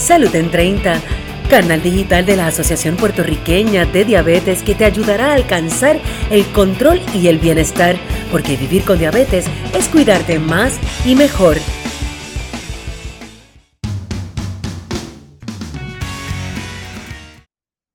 Salud en 30, canal digital de la Asociación Puertorriqueña de Diabetes que te ayudará a alcanzar el control y el bienestar, porque vivir con diabetes es cuidarte más y mejor.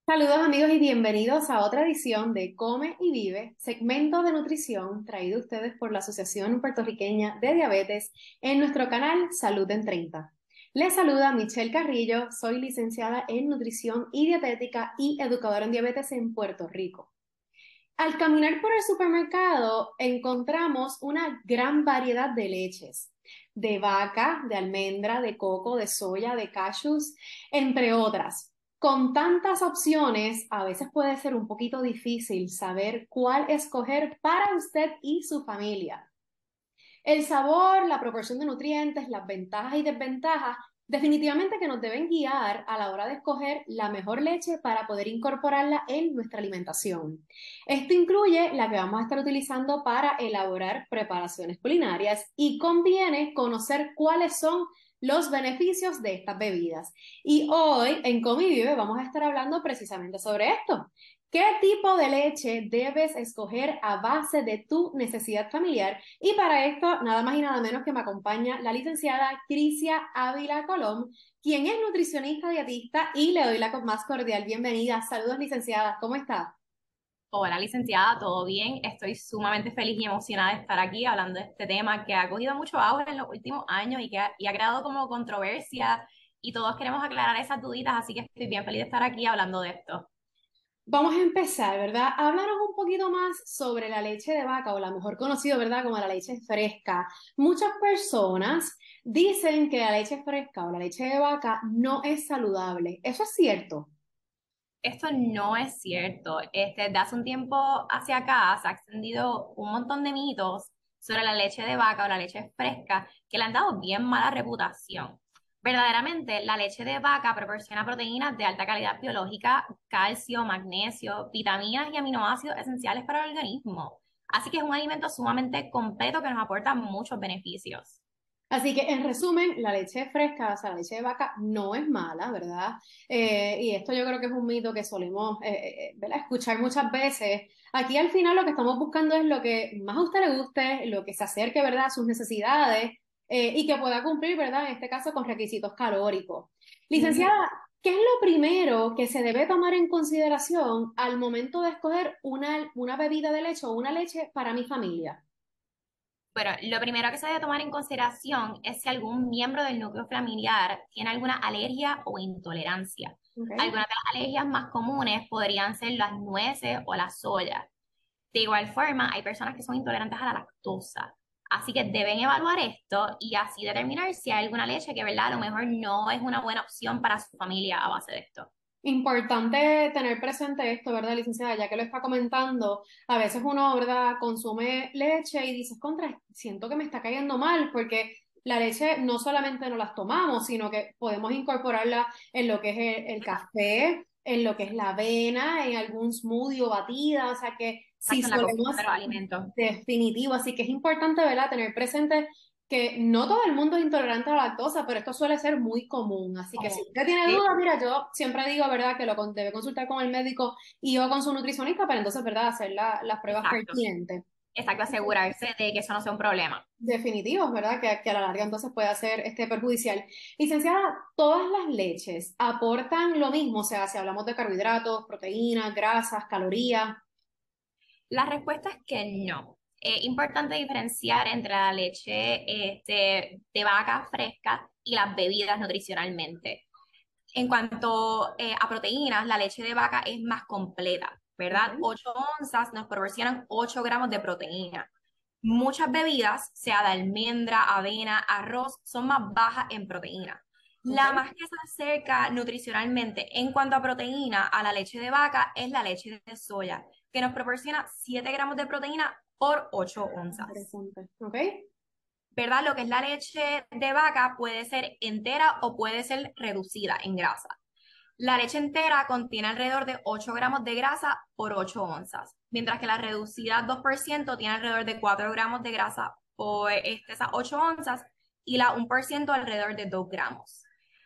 Saludos amigos y bienvenidos a otra edición de Come y Vive, segmento de nutrición traído a ustedes por la Asociación Puertorriqueña de Diabetes en nuestro canal Salud en 30. Les saluda Michelle Carrillo, soy licenciada en nutrición y dietética y educadora en diabetes en Puerto Rico. Al caminar por el supermercado encontramos una gran variedad de leches, de vaca, de almendra, de coco, de soya, de cashews, entre otras. Con tantas opciones, a veces puede ser un poquito difícil saber cuál escoger para usted y su familia. El sabor, la proporción de nutrientes, las ventajas y desventajas, definitivamente que nos deben guiar a la hora de escoger la mejor leche para poder incorporarla en nuestra alimentación. Esto incluye la que vamos a estar utilizando para elaborar preparaciones culinarias y conviene conocer cuáles son los beneficios de estas bebidas. Y hoy en Comivive vamos a estar hablando precisamente sobre esto. ¿Qué tipo de leche debes escoger a base de tu necesidad familiar? Y para esto, nada más y nada menos que me acompaña la licenciada Crisia Ávila Colón, quien es nutricionista dietista y le doy la más cordial bienvenida. Saludos, licenciada, ¿cómo está? Hola, licenciada, ¿todo bien? Estoy sumamente feliz y emocionada de estar aquí hablando de este tema que ha cogido mucho auge en los últimos años y que ha, y ha creado como controversia y todos queremos aclarar esas duditas, así que estoy bien feliz de estar aquí hablando de esto. Vamos a empezar, ¿verdad? Háblanos un poquito más sobre la leche de vaca, o la mejor conocida, ¿verdad? Como la leche fresca. Muchas personas dicen que la leche fresca o la leche de vaca no es saludable. ¿Eso es cierto? Esto no es cierto. Este, desde hace un tiempo hacia acá se ha extendido un montón de mitos sobre la leche de vaca o la leche fresca que le han dado bien mala reputación. Verdaderamente, la leche de vaca proporciona proteínas de alta calidad biológica, calcio, magnesio, vitaminas y aminoácidos esenciales para el organismo. Así que es un alimento sumamente completo que nos aporta muchos beneficios. Así que en resumen, la leche fresca, o sea, la leche de vaca no es mala, ¿verdad? Eh, y esto yo creo que es un mito que solemos eh, eh, escuchar muchas veces. Aquí al final lo que estamos buscando es lo que más a usted le guste, lo que se acerque, ¿verdad?, a sus necesidades eh, y que pueda cumplir, ¿verdad? En este caso, con requisitos calóricos. Licenciada, ¿qué es lo primero que se debe tomar en consideración al momento de escoger una, una bebida de leche o una leche para mi familia? Bueno, lo primero que se debe tomar en consideración es si algún miembro del núcleo familiar tiene alguna alergia o intolerancia. Algunas de las alergias más comunes podrían ser las nueces o la soya. De igual forma, hay personas que son intolerantes a la lactosa. Así que deben evaluar esto y así determinar si hay alguna leche que, ¿verdad? A lo mejor no es una buena opción para su familia a base de esto. Importante tener presente esto, ¿verdad, licenciada? Ya que lo está comentando, a veces uno, ¿verdad?, consume leche y dices, contra, siento que me está cayendo mal porque la leche no solamente no las tomamos, sino que podemos incorporarla en lo que es el café, en lo que es la avena, en algún smoothie o batida, o sea que si solemos alimentos. Definitivo, así que es importante, ¿verdad?, tener presente que no todo el mundo es intolerante a la lactosa, pero esto suele ser muy común. Así que si usted tiene dudas, mira, yo siempre digo, ¿verdad?, que lo debe consultar con el médico y o con su nutricionista para entonces, ¿verdad?, hacer las pruebas pertinentes. Exacto, asegurarse de que eso no sea un problema. Definitivo, ¿verdad? Que, que, a la larga entonces puede ser este, perjudicial. Licenciada, ¿todas las leches aportan lo mismo? O sea, si hablamos de carbohidratos, proteínas, grasas, calorías. La respuesta es que no. Es importante diferenciar entre la leche este, de vaca fresca y las bebidas nutricionalmente. En cuanto eh, a proteínas, la leche de vaca es más completa. ¿verdad? 8 onzas nos proporcionan 8 gramos de proteína. Muchas bebidas, sea de almendra, avena, arroz, son más bajas en proteína. La más que se acerca nutricionalmente en cuanto a proteína a la leche de vaca es la leche de soya, que nos proporciona 7 gramos de proteína por 8 onzas. ¿Ok? ¿Verdad? Lo que es la leche de vaca puede ser entera o puede ser reducida en grasa. La leche entera contiene alrededor de 8 gramos de grasa por 8 onzas, mientras que la reducida 2% tiene alrededor de 4 gramos de grasa por este, esas 8 onzas y la 1% alrededor de 2 gramos.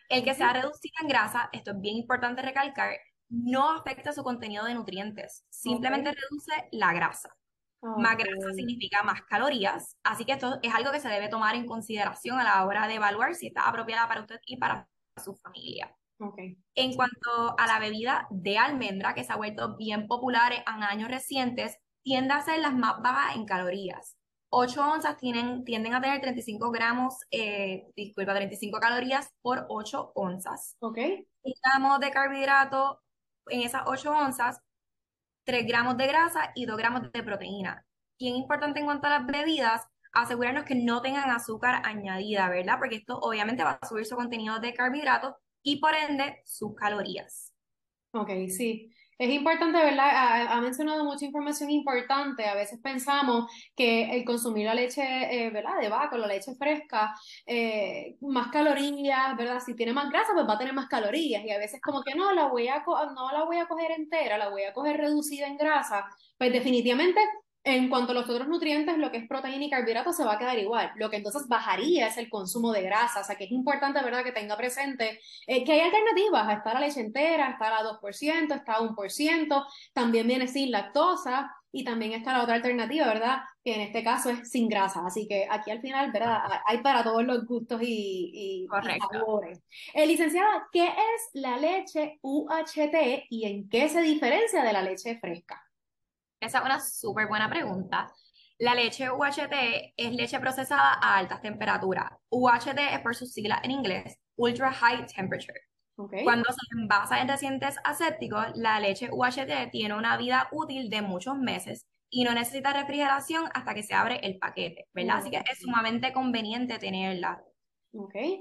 El que sea reducido en grasa, esto es bien importante recalcar, no afecta su contenido de nutrientes, simplemente reduce la grasa. Más grasa significa más calorías, así que esto es algo que se debe tomar en consideración a la hora de evaluar si está apropiada para usted y para su familia. En cuanto a la bebida de almendra, que se ha vuelto bien popular en años recientes, tiende a ser las más bajas en calorías. 8 onzas tienen, tienden a tener 35 gramos, eh, disculpa, 35 calorías por 8 onzas. Ok. gramos de carbohidrato en esas 8 onzas, 3 gramos de grasa y 2 gramos de proteína. Es importante en cuanto a las bebidas, asegurarnos que no tengan azúcar añadida, ¿verdad? Porque esto obviamente va a subir su contenido de carbohidratos y por ende sus calorías. Ok, sí. Es importante, ¿verdad? Ha, mencionado mucha información importante. A veces pensamos que el consumir la leche, eh, ¿verdad? De vaca, la leche fresca, eh, más calorías, ¿verdad? Si tiene más grasa, pues va a tener más calorías. Y a veces como que no, la voy a, no la voy a coger entera, la voy a coger reducida en grasa. Pues definitivamente en cuanto a los otros nutrientes, lo que es proteína y carbohidratos se va a quedar igual. Lo que entonces bajaría es el consumo de grasa. O sea que es importante, ¿verdad?, que tenga presente eh, que hay alternativas. Está la leche entera, está la 2%, está a 1%, también viene sin lactosa y también está la otra alternativa, ¿verdad?, que en este caso es sin grasa. Así que aquí al final, ¿verdad?, hay para todos los gustos y, y, sabores. Eh, licenciada, ¿qué es la leche UHT y en qué se diferencia de la leche fresca? Esa es una súper buena pregunta. La leche UHT es leche procesada a altas temperaturas. UHT es por sus siglas en inglés, Ultra High Temperature. Cuando se envasa en recientes asépticos, la leche UHT tiene una vida útil de muchos meses y no necesita refrigeración hasta que se abre el paquete, ¿verdad? Así que es sumamente conveniente tenerla.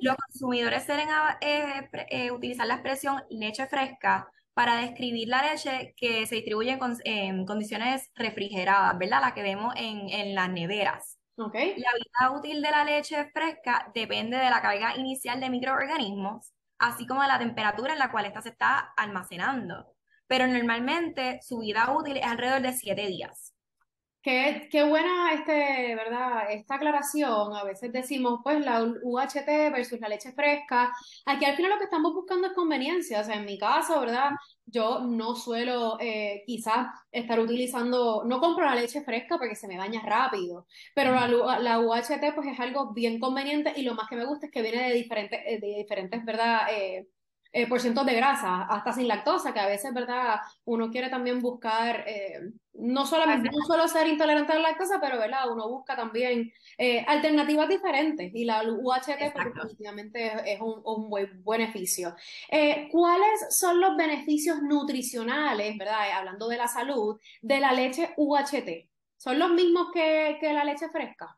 Los consumidores deben eh, eh, utilizar la expresión leche fresca para describir la leche que se distribuye en, condiciones refrigeradas, ¿verdad? La que vemos en, las neveras. Okay. La vida útil de la leche fresca depende de la carga inicial de microorganismos, así como de la temperatura en la cual ésta se está almacenando. Pero normalmente su vida útil es alrededor de 7 días. Qué, qué, buena este, ¿verdad? esta aclaración. A veces decimos, pues, la UHT versus la leche fresca. Aquí al final lo que estamos buscando es conveniencia. O sea, en mi caso, ¿verdad? Yo no suelo eh, quizás estar utilizando, no compro la leche fresca porque se me daña rápido, pero la, la UHT pues es algo bien conveniente y lo más que me gusta es que viene de diferentes, eh, de diferentes, ¿verdad? Eh, eh, por ciento de grasa, hasta sin lactosa, que a veces, ¿verdad? Uno quiere también buscar, eh, no solamente, no solo ser intolerante a la lactosa, pero, ¿verdad? Uno busca también eh, alternativas diferentes y la UHT pues, definitivamente es, un, un, buen beneficio. ¿Cuáles son los beneficios nutricionales, ¿verdad? Hablando de la salud, de la leche UHT? ¿Son los mismos que, que la leche fresca?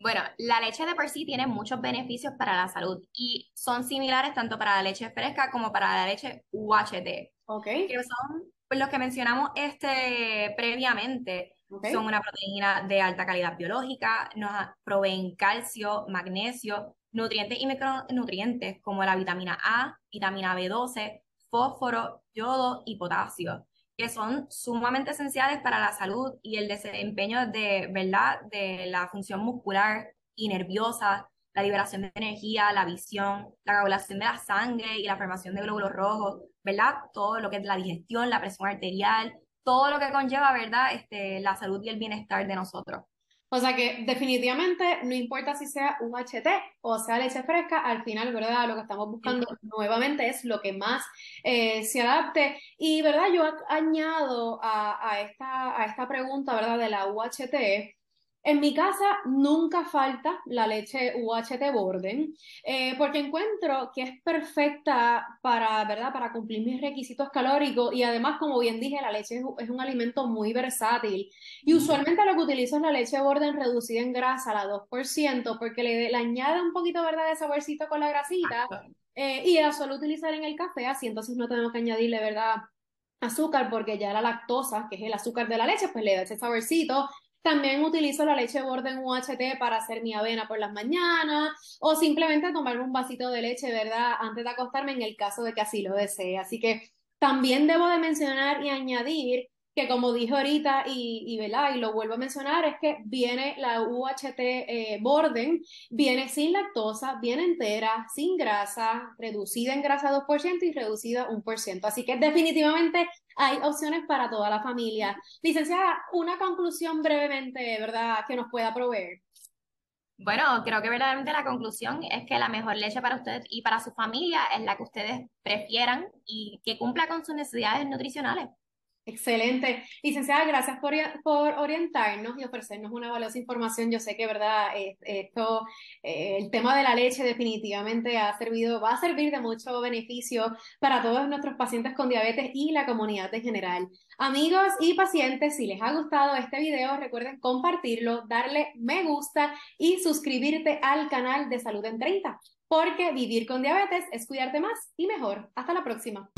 Bueno, la leche de por sí tiene muchos beneficios para la salud y son similares tanto para la leche fresca como para la leche UHT. Ok. Que son pues, los que mencionamos este, previamente. Son una proteína de alta calidad biológica, nos proveen calcio, magnesio, nutrientes y micronutrientes como la vitamina A, vitamina B12, fósforo, yodo y potasio que son sumamente esenciales para la salud y el desempeño de, ¿verdad? de la función muscular y nerviosa, la liberación de energía, la visión, la coagulación de la sangre y la formación de glóbulos rojos, ¿verdad? Todo lo que es la digestión, la presión arterial, todo lo que conlleva, ¿verdad? Este, la salud y el bienestar de nosotros. O sea que definitivamente no importa si sea un HT o sea leche fresca, al final, ¿verdad? Lo que estamos buscando nuevamente es lo que más eh, se adapte. Y, ¿verdad? Yo añado a, a, esta, a esta pregunta, ¿verdad? De la UHT, en mi casa nunca falta la leche UHT Borden, eh, porque encuentro que es perfecta para, ¿verdad? para cumplir mis requisitos calóricos y además, como bien dije, la leche es, un alimento muy versátil. Y usualmente lo que utilizo es la leche Borden reducida en grasa, la 2%, porque le, le añade un poquito ¿verdad? de saborcito con la grasita eh, y la suelo utilizar en el café, así entonces no tenemos que añadirle, ¿verdad? azúcar porque ya la lactosa, que es el azúcar de la leche, pues le da ese saborcito también utilizo la leche Borden UHT para hacer mi avena por las mañanas o simplemente tomarme un vasito de leche, ¿verdad? Antes de acostarme en el caso de que así lo desee. Así que también debo de mencionar y añadir que como dije ahorita y, y, y lo vuelvo a mencionar, es que viene la UHT eh, Borden, viene sin lactosa, viene entera, sin grasa, reducida en grasa 2% y reducida 1%. Así que definitivamente hay opciones para toda la familia. Licenciada, una conclusión brevemente, ¿verdad?, que nos pueda proveer. Bueno, creo que verdaderamente la conclusión es que la mejor leche para ustedes y para su familia es la que ustedes prefieran y que cumpla con sus necesidades nutricionales. Excelente. Licenciada, gracias por, por, orientarnos y ofrecernos una valiosa información. Yo sé que, ¿verdad? Esto, eh, el tema de la leche definitivamente ha servido, va a servir de mucho beneficio para todos nuestros pacientes con diabetes y la comunidad en general. Amigos y pacientes, si les ha gustado este video, recuerden compartirlo, darle me gusta y suscribirte al canal de Salud en 30, porque vivir con diabetes es cuidarte más y mejor. Hasta la próxima.